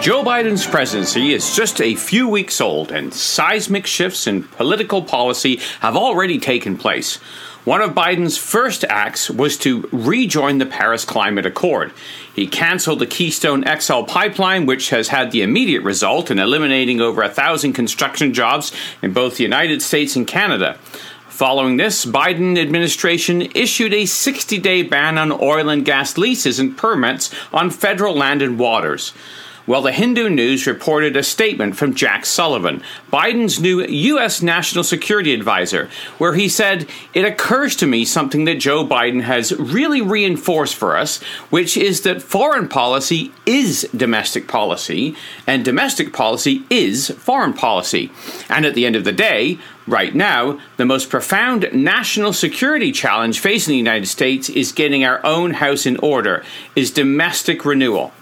Joe Biden's presidency is just a few weeks old, and seismic shifts in political policy have already taken place. One of Biden's first acts was to rejoin the Paris Climate Accord. He canceled the Keystone XL pipeline, which has had the immediate result in eliminating over a thousand construction jobs in both the United States and Canada. Following this, Biden administration issued a 60-day ban on oil and gas leases and permits on federal land and waters. Well, the Hindu News reported a statement from Jake Sullivan, Biden's new U.S. National Security Advisor, where he said, It occurs to me something that Joe Biden has really reinforced for us, which is that foreign policy is domestic policy, and domestic policy is foreign policy. And at the end of the day, Right now, the most profound national security challenge facing the United States is getting our own house in order, is domestic renewal.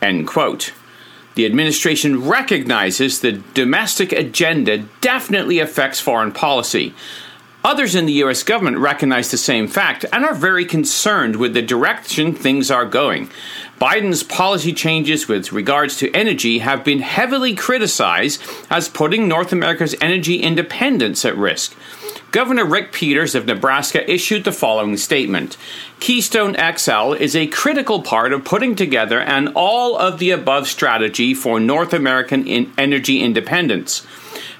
End quote. The administration recognizes the domestic agenda definitely affects foreign policy. Others in the US government recognize the same fact and are very concerned with the direction things are going. Biden's policy changes with regards to energy have been heavily criticized as putting North America's energy independence at risk. Governor Rick Peters of Nebraska issued the following statement Keystone XL is a critical part of putting together an all of the above strategy for North American in energy independence.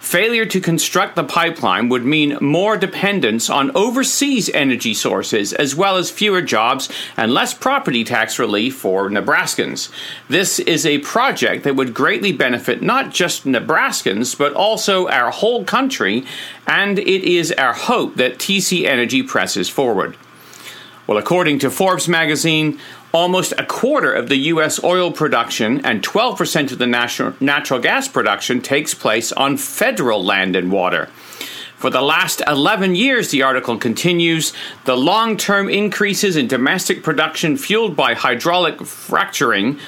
Failure to construct the pipeline would mean more dependence on overseas energy sources, as well as fewer jobs and less property tax relief for Nebraskans. This is a project that would greatly benefit not just Nebraskans, but also our whole country, and it is our hope that TC Energy presses forward. Well, according to Forbes magazine, almost a quarter of the U.S. oil production and 12% of the natural, gas production takes place on federal land and water. For the last 11 years, the article continues, the long term increases in domestic production fueled by hydraulic fracturing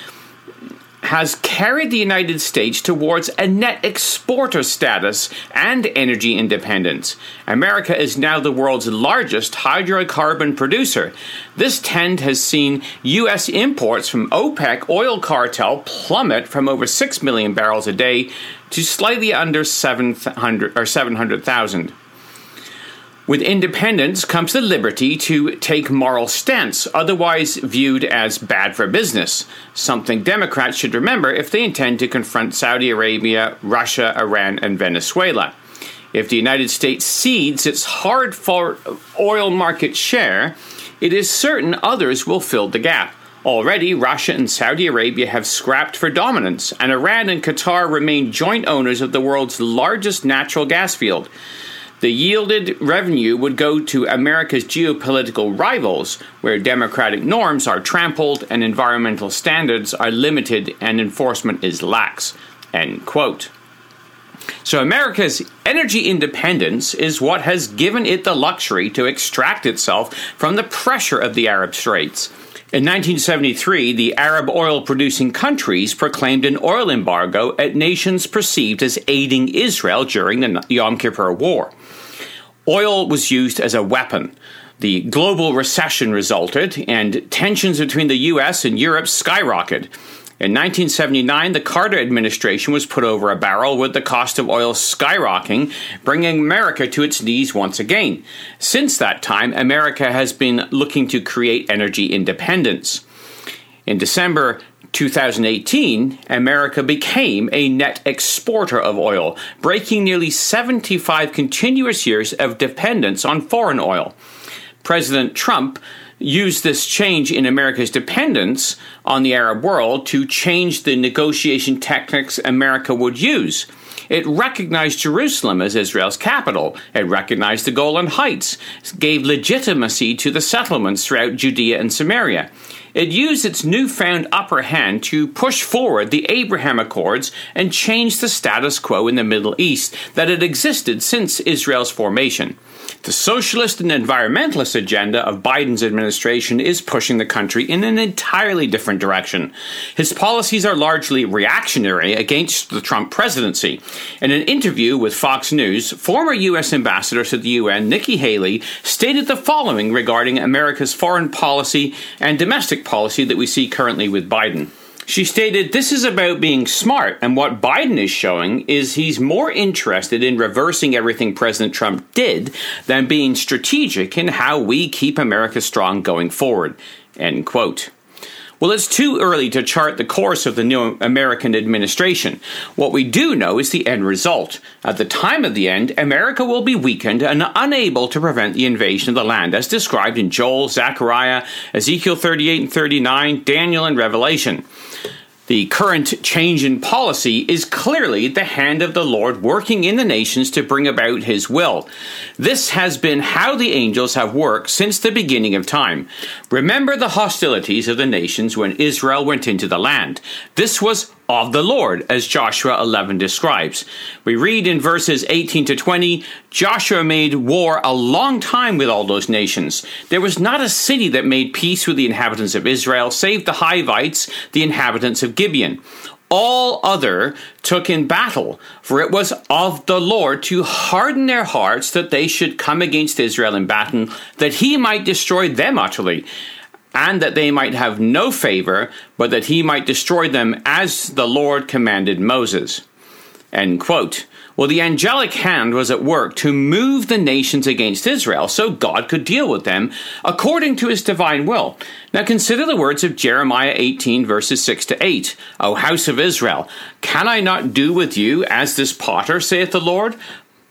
has carried the United States towards a net exporter status and energy independence. America is now the world's largest hydrocarbon producer. This trend has seen U.S. imports from OPEC oil cartel plummet from over 6 million barrels a day to slightly under 700 or 700,000. With independence comes the liberty to take moral stance, otherwise viewed as bad for business, something Democrats should remember if they intend to confront Saudi Arabia, Russia, Iran, and Venezuela. If the United States cedes its hard fought oil market share, it is certain others will fill the gap. Already, Russia and Saudi Arabia have scrapped for dominance, and Iran and Qatar remain joint owners of the world's largest natural gas field. The yielded revenue would go to America's geopolitical rivals, where democratic norms are trampled and environmental standards are limited and enforcement is lax. End quote. So, America's energy independence is what has given it the luxury to extract itself from the pressure of the Arab Straits. In 1973, the Arab oil producing countries proclaimed an oil embargo at nations perceived as aiding Israel during the Yom Kippur War. Oil was used as a weapon. The global recession resulted, and tensions between the US and Europe skyrocketed. In 1979, the Carter administration was put over a barrel with the cost of oil skyrocketing, bringing America to its knees once again. Since that time, America has been looking to create energy independence. In December 2018, America became a net exporter of oil, breaking nearly 75 continuous years of dependence on foreign oil. President Trump used this change in America's dependence on the Arab world to change the negotiation techniques America would use. It recognized Jerusalem as Israel's capital. It recognized the Golan Heights, gave legitimacy to the settlements throughout Judea and Samaria. It used its newfound upper hand to push forward the Abraham Accords and change the status quo in the Middle East that had existed since Israel's formation. The socialist and environmentalist agenda of Biden's administration is pushing the country in an entirely different direction. His policies are largely reactionary against the Trump presidency. In an interview with Fox News, former U.S. Ambassador to the UN Nikki Haley stated the following regarding America's foreign policy and domestic policy that we see currently with Biden. She stated, This is about being smart, and what Biden is showing is he's more interested in reversing everything President Trump did than being strategic in how we keep America strong going forward. End quote. Well, it's too early to chart the course of the new American administration. What we do know is the end result. At the time of the end, America will be weakened and unable to prevent the invasion of the land, as described in Joel, Zechariah, Ezekiel 38 and 39, Daniel, and Revelation. The current change in policy is clearly the hand of the Lord working in the nations to bring about his will. This has been how the angels have worked since the beginning of time. Remember the hostilities of the nations when Israel went into the land. This was of the Lord, as Joshua 11 describes. We read in verses 18 to 20 Joshua made war a long time with all those nations. There was not a city that made peace with the inhabitants of Israel, save the Hivites, the inhabitants of Gibeon. All other took in battle, for it was of the Lord to harden their hearts that they should come against Israel in battle, that he might destroy them utterly and that they might have no favor, but that he might destroy them as the Lord commanded Moses. End quote. Well, the angelic hand was at work to move the nations against Israel so God could deal with them according to his divine will. Now consider the words of Jeremiah 18 verses 6 to 8. O house of Israel, can I not do with you as this potter, saith the Lord?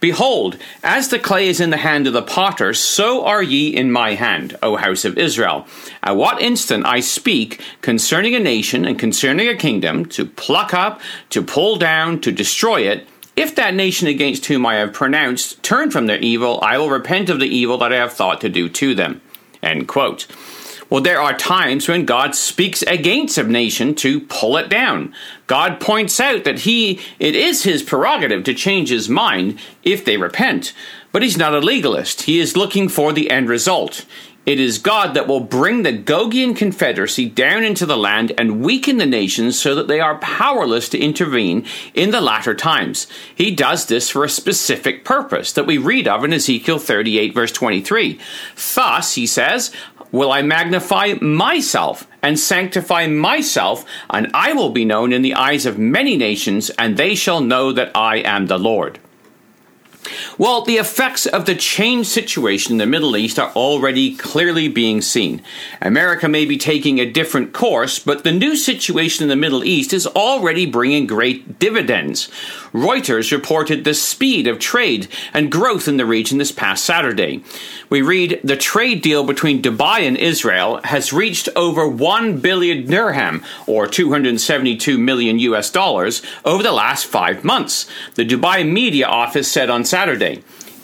Behold, as the clay is in the hand of the potter, so are ye in my hand, O house of Israel. At what instant I speak concerning a nation and concerning a kingdom, to pluck up, to pull down, to destroy it, if that nation against whom I have pronounced turn from their evil, I will repent of the evil that I have thought to do to them. End quote. Well, there are times when God speaks against a nation to pull it down. God points out that he it is his prerogative to change his mind if they repent. But he's not a legalist. He is looking for the end result. It is God that will bring the Gogian Confederacy down into the land and weaken the nations so that they are powerless to intervene in the latter times. He does this for a specific purpose that we read of in Ezekiel 38, verse 23. Thus, he says, will I magnify myself and sanctify myself, and I will be known in the eyes of many nations, and they shall know that I am the Lord. Well, the effects of the changed situation in the Middle East are already clearly being seen. America may be taking a different course, but the new situation in the Middle East is already bringing great dividends. Reuters reported the speed of trade and growth in the region this past Saturday. We read the trade deal between Dubai and Israel has reached over 1 billion dirham, or 272 million US dollars, over the last five months. The Dubai media office said on Saturday.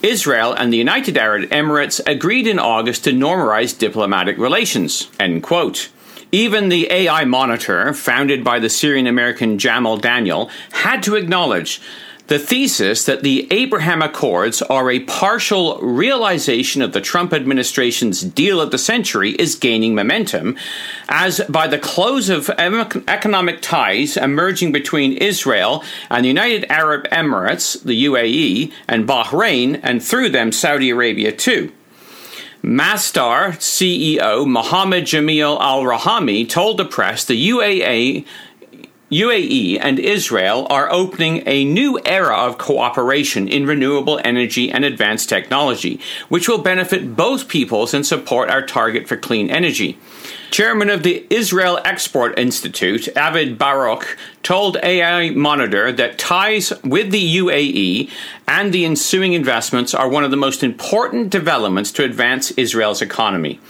Israel and the United Arab Emirates agreed in August to normalize diplomatic relations. End quote. Even the Al-Monitor, founded by the Syrian American Jamal Daniel, had to acknowledge the thesis that the Abraham Accords are a partial realization of the Trump administration's deal of the century is gaining momentum, as by the close of economic ties emerging between Israel and the United Arab Emirates, the UAE, and Bahrain, and through them Saudi Arabia too. Masdar CEO Mohammed Jamil Al Ramahi told the press the UAE UAE and Israel are opening a new era of cooperation in renewable energy and advanced technology, which will benefit both peoples and support our target for clean energy. Chairman of the Israel Export Institute, Adiv Baruch, told Al-Monitor that ties with the UAE and the ensuing investments are one of the most important developments to advance Israel's economy.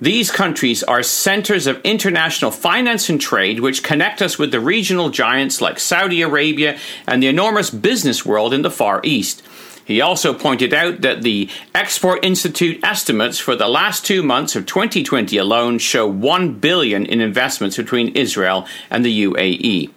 These countries are centers of international finance and trade, which connect us with the regional giants like Saudi Arabia and the enormous business world in the Far East. He also pointed out that the Export Institute estimates for the last two months of 2020 alone show 1 billion in investments between Israel and the UAE.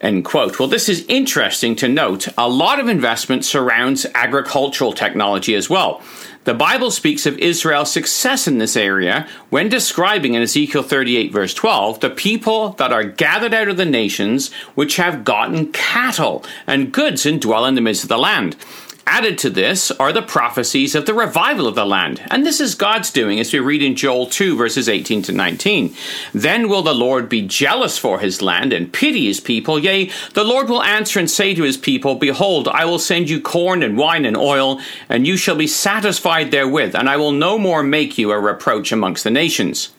End quote. Well, this is interesting to note. A lot of investment surrounds agricultural technology as well. The Bible speaks of Israel's success in this area when describing in Ezekiel 38, verse 12, the people that are gathered out of the nations which have gotten cattle and goods and dwell in the midst of the land. Added to this are the prophecies of the revival of the land. And this is God's doing, as we read in Joel 2, verses 18 to 19. Then will the Lord be jealous for his land and pity his people. Yea, the Lord will answer and say to his people, Behold, I will send you corn and wine and oil, and you shall be satisfied therewith, and I will no more make you a reproach amongst the nations.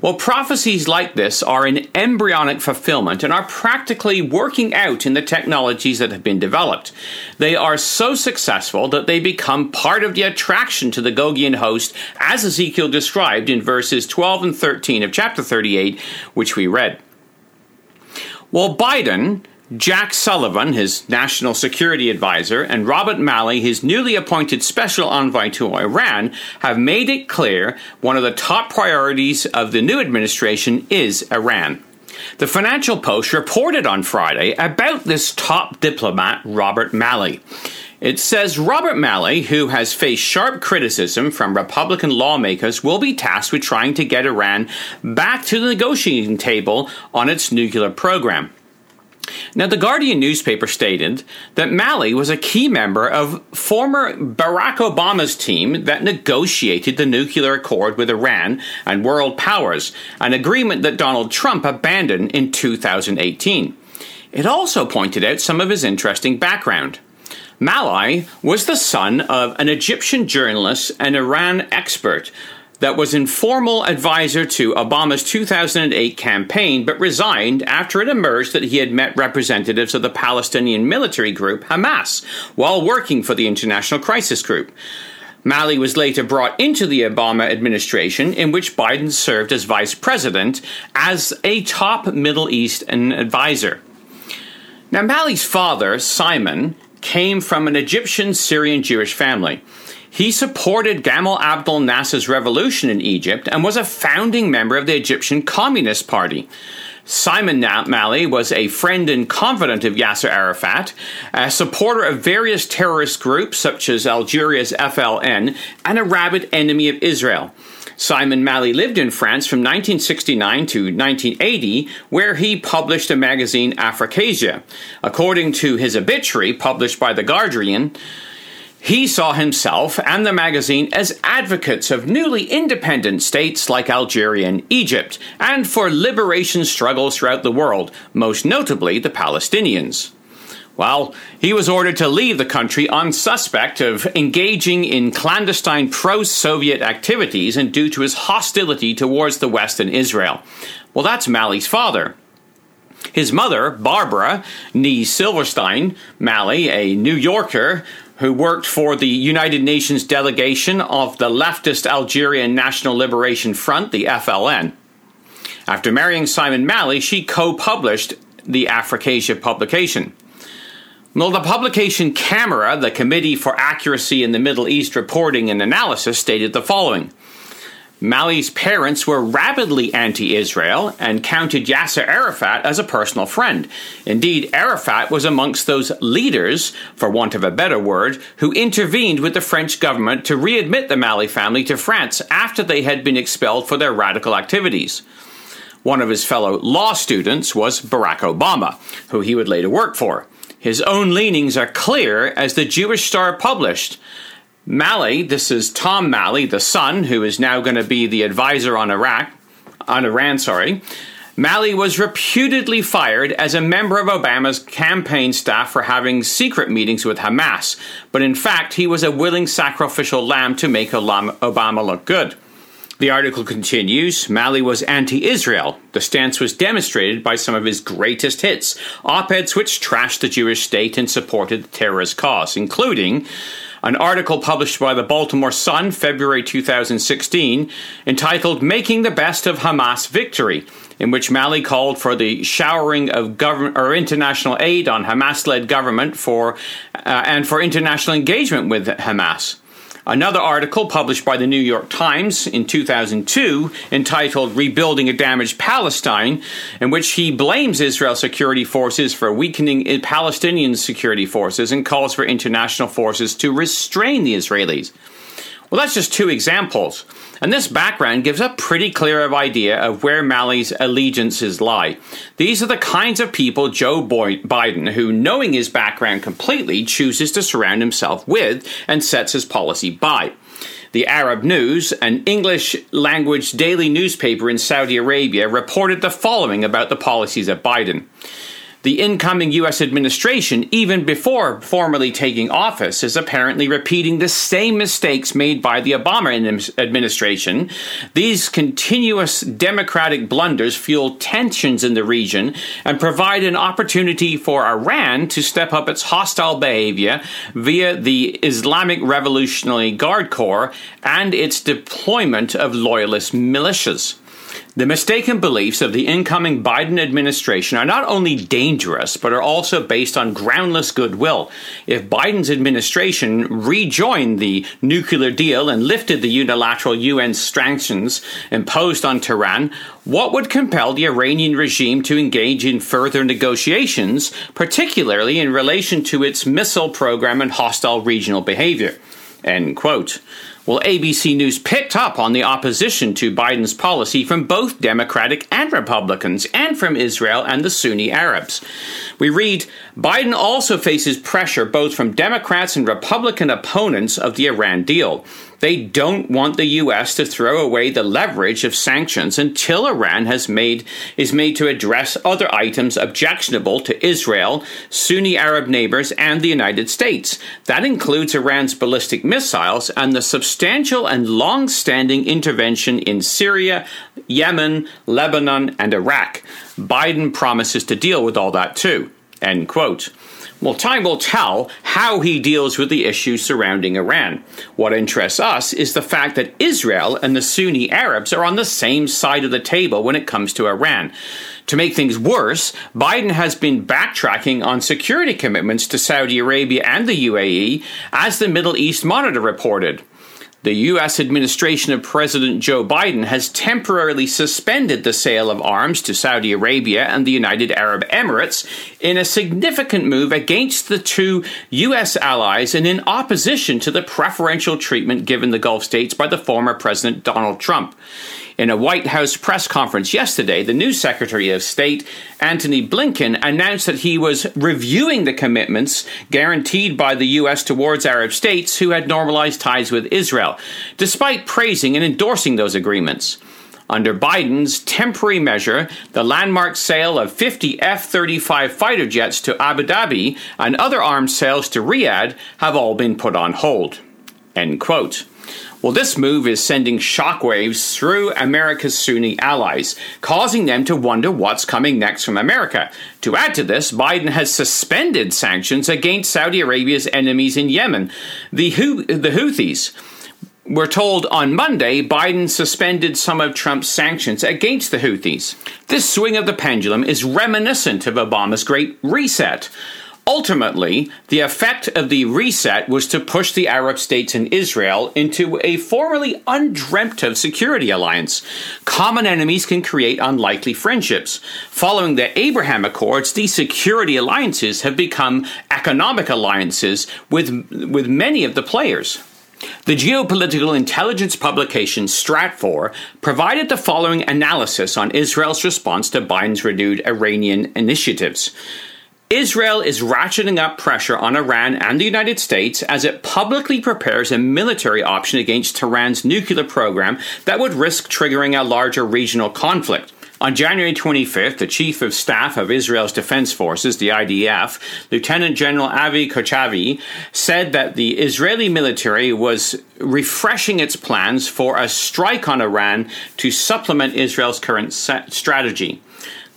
Well, prophecies like this are in embryonic fulfillment and are practically working out in the technologies that have been developed. They are so successful that they become part of the attraction to the Gogian host, as Ezekiel described in verses 12 and 13 of chapter 38, which we read. Well, Biden Jake Sullivan, his national security advisor, and Robert Malley, his newly appointed special envoy to Iran, have made it clear one of the top priorities of the new administration is Iran. The Financial Post reported on Friday about this top diplomat, Robert Malley. It says Robert Malley, who has faced sharp criticism from Republican lawmakers, will be tasked with trying to get Iran back to the negotiating table on its nuclear program. Now, the Guardian newspaper stated that Malley was a key member of former Barack Obama's team that negotiated the nuclear accord with Iran and world powers, an agreement that Donald Trump abandoned in 2018. It also pointed out some of his interesting background. Malley was the son of an Egyptian journalist and Iran expert that was informal advisor to Obama's 2008 campaign, but resigned after it emerged that he had met representatives of the Palestinian military group Hamas while working for the International Crisis Group. Malley was later brought into the Obama administration, in which Biden served as vice president, as a top Middle Eastern advisor. Now, Malley's father, Simon, came from an Egyptian Syrian Jewish family. He supported Gamal Abdel Nasser's revolution in Egypt and was a founding member of the Egyptian Communist Party. Simon Malley was a friend and confidant of Yasser Arafat, a supporter of various terrorist groups such as Algeria's FLN, and a rabid enemy of Israel. Simon Malley lived in France from 1969 to 1980, where he published a magazine, Africasia. According to his obituary, published by The Guardian, he saw himself and the magazine as advocates of newly independent states like Algeria and Egypt, and for liberation struggles throughout the world, most notably the Palestinians. Well, he was ordered to leave the country on suspect of engaging in clandestine pro Soviet activities and due to his hostility towards the West and Israel. Well, that's Malley's father. His mother, Barbara Nee Silverstein Malley, a New Yorker, who worked for the United Nations delegation of the leftist Algerian National Liberation Front, the FLN. After marrying Simon Malley, she co published the Africasia publication. Well, the publication Camera, the Committee for Accuracy in the Middle East Reporting and Analysis, stated the following Malley's parents were rabidly anti Israel and counted Yasser Arafat as a personal friend. Indeed, Arafat was amongst those leaders, for want of a better word, who intervened with the French government to readmit the Malley family to France after they had been expelled for their radical activities. One of his fellow law students was Barack Obama, who he would later work for. His own leanings are clear, as the Jewish Star published. Malley, this is Tom Malley, the son, who is now going to be the advisor on Iraq, on Iran, sorry. Malley was reputedly fired as a member of Obama's campaign staff for having secret meetings with Hamas, but in fact, he was a willing sacrificial lamb to make Obama look good. The article continues Malley was anti Israel. The stance was demonstrated by some of his greatest hits op eds which trashed the Jewish state and supported the terrorist cause, including an article published by the Baltimore Sun, February 2016, entitled Making the Best of Hamas Victory, in which Malley called for the showering of government or international aid on Hamas led government for uh, and for international engagement with Hamas. Another article published by the New York Times in 2002 entitled Rebuilding a Damaged Palestine, in which he blames Israel security forces for weakening Palestinian security forces and calls for international forces to restrain the Israelis. Well, that's just two examples. And this background gives a pretty clear idea of where Malley's allegiances lie. These are the kinds of people Joe Biden, who, knowing his background completely, chooses to surround himself with and sets his policy by. The Arab News, an English language daily newspaper in Saudi Arabia, reported the following about the policies of Biden the incoming U.S. administration, even before formally taking office, is apparently repeating the same mistakes made by the Obama administration. These continuous democratic blunders fuel tensions in the region and provide an opportunity for Iran to step up its hostile behavior via the Islamic Revolutionary Guard Corps and its deployment of loyalist militias. The mistaken beliefs of the incoming Biden administration are not only dangerous, but are also based on groundless goodwill. If Biden's administration rejoined the nuclear deal and lifted the unilateral UN sanctions imposed on Tehran, what would compel the Iranian regime to engage in further negotiations, particularly in relation to its missile program and hostile regional behavior? End quote. Well, ABC News picked up on the opposition to Biden's policy from both Democratic and Republicans, and from Israel and the Sunni Arabs. We read Biden also faces pressure both from Democrats and Republican opponents of the Iran deal. They don't want the U.S. to throw away the leverage of sanctions until Iran has made is made to address other items objectionable to Israel, Sunni Arab neighbors, and the United States. That includes Iran's ballistic missiles and the substantial and long-standing intervention in Syria, Yemen, Lebanon, and Iraq. Biden promises to deal with all that too. End quote. Well, time will tell how he deals with the issues surrounding Iran. What interests us is the fact that Israel and the Sunni Arabs are on the same side of the table when it comes to Iran. To make things worse, Biden has been backtracking on security commitments to Saudi Arabia and the UAE, as the Middle East Monitor reported. The U.S. administration of President Joe Biden has temporarily suspended the sale of arms to Saudi Arabia and the United Arab Emirates in a significant move against the two U.S. allies and in opposition to the preferential treatment given the Gulf states by the former President Donald Trump. In a White House press conference yesterday, the new Secretary of State, Antony Blinken, announced that he was reviewing the commitments guaranteed by the U.S. towards Arab states who had normalized ties with Israel, despite praising and endorsing those agreements. Under Biden's temporary measure, the landmark sale of 50 F 35 fighter jets to Abu Dhabi and other arms sales to Riyadh have all been put on hold. End quote. Well, this move is sending shockwaves through America's Sunni allies, causing them to wonder what's coming next from America. To add to this, Biden has suspended sanctions against Saudi Arabia's enemies in Yemen, the, the Houthis. We're told on Monday Biden suspended some of Trump's sanctions against the Houthis. This swing of the pendulum is reminiscent of Obama's Great Reset. Ultimately, the effect of the reset was to push the Arab states and Israel into a formerly undreamt of security alliance. Common enemies can create unlikely friendships. Following the Abraham Accords, these security alliances have become economic alliances with, with many of the players. The geopolitical intelligence publication Stratfor provided the following analysis on Israel's response to Biden's renewed Iranian initiatives. Israel is ratcheting up pressure on Iran and the United States as it publicly prepares a military option against Tehran's nuclear program that would risk triggering a larger regional conflict. On January 25th, the Chief of Staff of Israel's Defense Forces, the IDF, Lieutenant General Avi Kochavi, said that the Israeli military was refreshing its plans for a strike on Iran to supplement Israel's current strategy.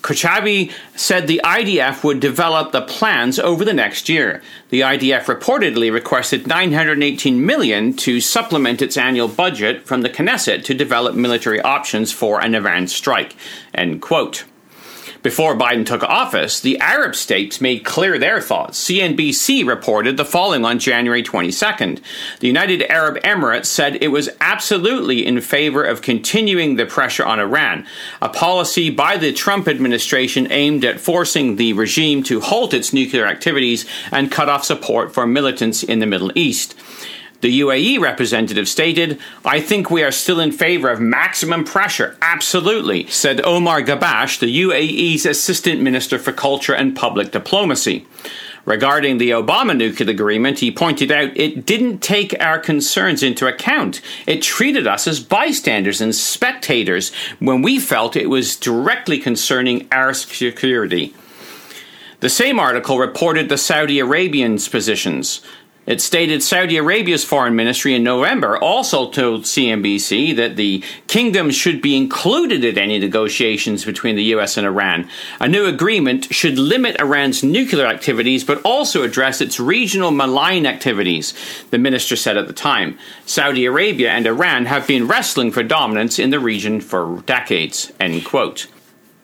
Kochavi said the IDF would develop the plans over the next year. The IDF reportedly requested 918 million to supplement its annual budget from the Knesset to develop military options for an Iran strike. End quote. Before Biden took office, the Arab states made clear their thoughts. CNBC reported the following on January 22nd. The United Arab Emirates said it was absolutely in favor of continuing the pressure on Iran, a policy by the Trump administration aimed at forcing the regime to halt its nuclear activities and cut off support for militants in the Middle East. The UAE representative stated, I think we are still in favor of maximum pressure. Absolutely, said Omar Ghobash, the UAE's Assistant Minister for Culture and Public Diplomacy. Regarding the Obama nuclear agreement, he pointed out it didn't take our concerns into account. It treated us as bystanders and spectators when we felt it was directly concerning our security. The same article reported the Saudi Arabians' positions. It stated Saudi Arabia's foreign ministry in November also told CNBC that the kingdom should be included in any negotiations between the US and Iran. A new agreement should limit Iran's nuclear activities but also address its regional malign activities, the minister said at the time. Saudi Arabia and Iran have been wrestling for dominance in the region for decades. End quote.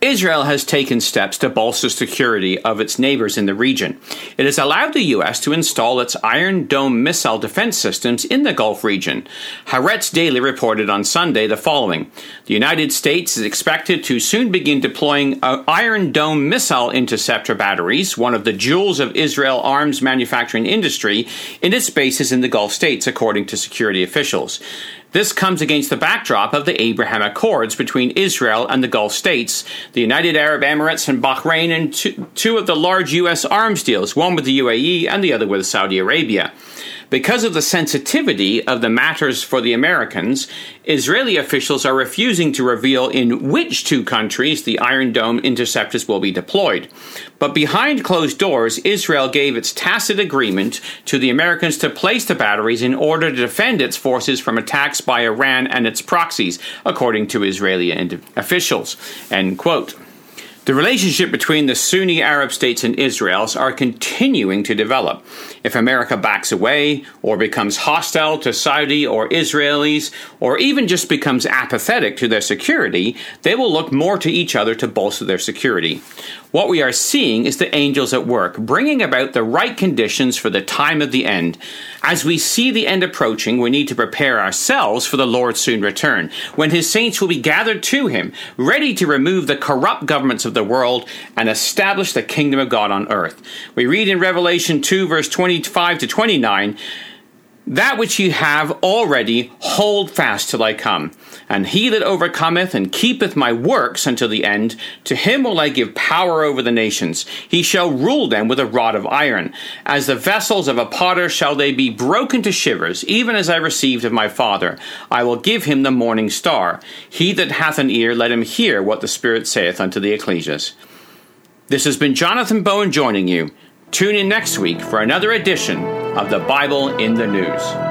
Israel has taken steps to bolster security of its neighbors in the region. It has allowed the U.S. to install its Iron Dome missile defense systems in the Gulf region. Haaretz Daily reported on Sunday the following The United States is expected to soon begin deploying Iron Dome missile interceptor batteries, one of the jewels of Israel arms manufacturing industry, in its bases in the Gulf states, according to security officials. This comes against the backdrop of the Abraham Accords between Israel and the Gulf states, the United Arab Emirates and Bahrain, and two, two of the large U.S. arms deals, one with the UAE and the other with Saudi Arabia. Because of the sensitivity of the matters for the Americans, Israeli officials are refusing to reveal in which two countries the Iron Dome interceptors will be deployed. But behind closed doors, Israel gave its tacit agreement to the Americans to place the batteries in order to defend its forces from attacks by Iran and its proxies, according to Israeli officials. End quote. The relationship between the Sunni Arab states and Israel are continuing to develop. If America backs away or becomes hostile to Saudi or Israelis or even just becomes apathetic to their security, they will look more to each other to bolster their security. What we are seeing is the angels at work, bringing about the right conditions for the time of the end. As we see the end approaching, we need to prepare ourselves for the Lord's soon return, when his saints will be gathered to him, ready to remove the corrupt governments of the world and establish the kingdom of God on earth. We read in Revelation 2, verse 25 to 29 that which ye have already hold fast till I come. And he that overcometh and keepeth my works until the end, to him will I give power over the nations. He shall rule them with a rod of iron. As the vessels of a potter shall they be broken to shivers, even as I received of my Father. I will give him the morning star. He that hath an ear, let him hear what the Spirit saith unto the ecclesias. This has been Jonathan Bowen joining you. Tune in next week for another edition of the Bible in the News.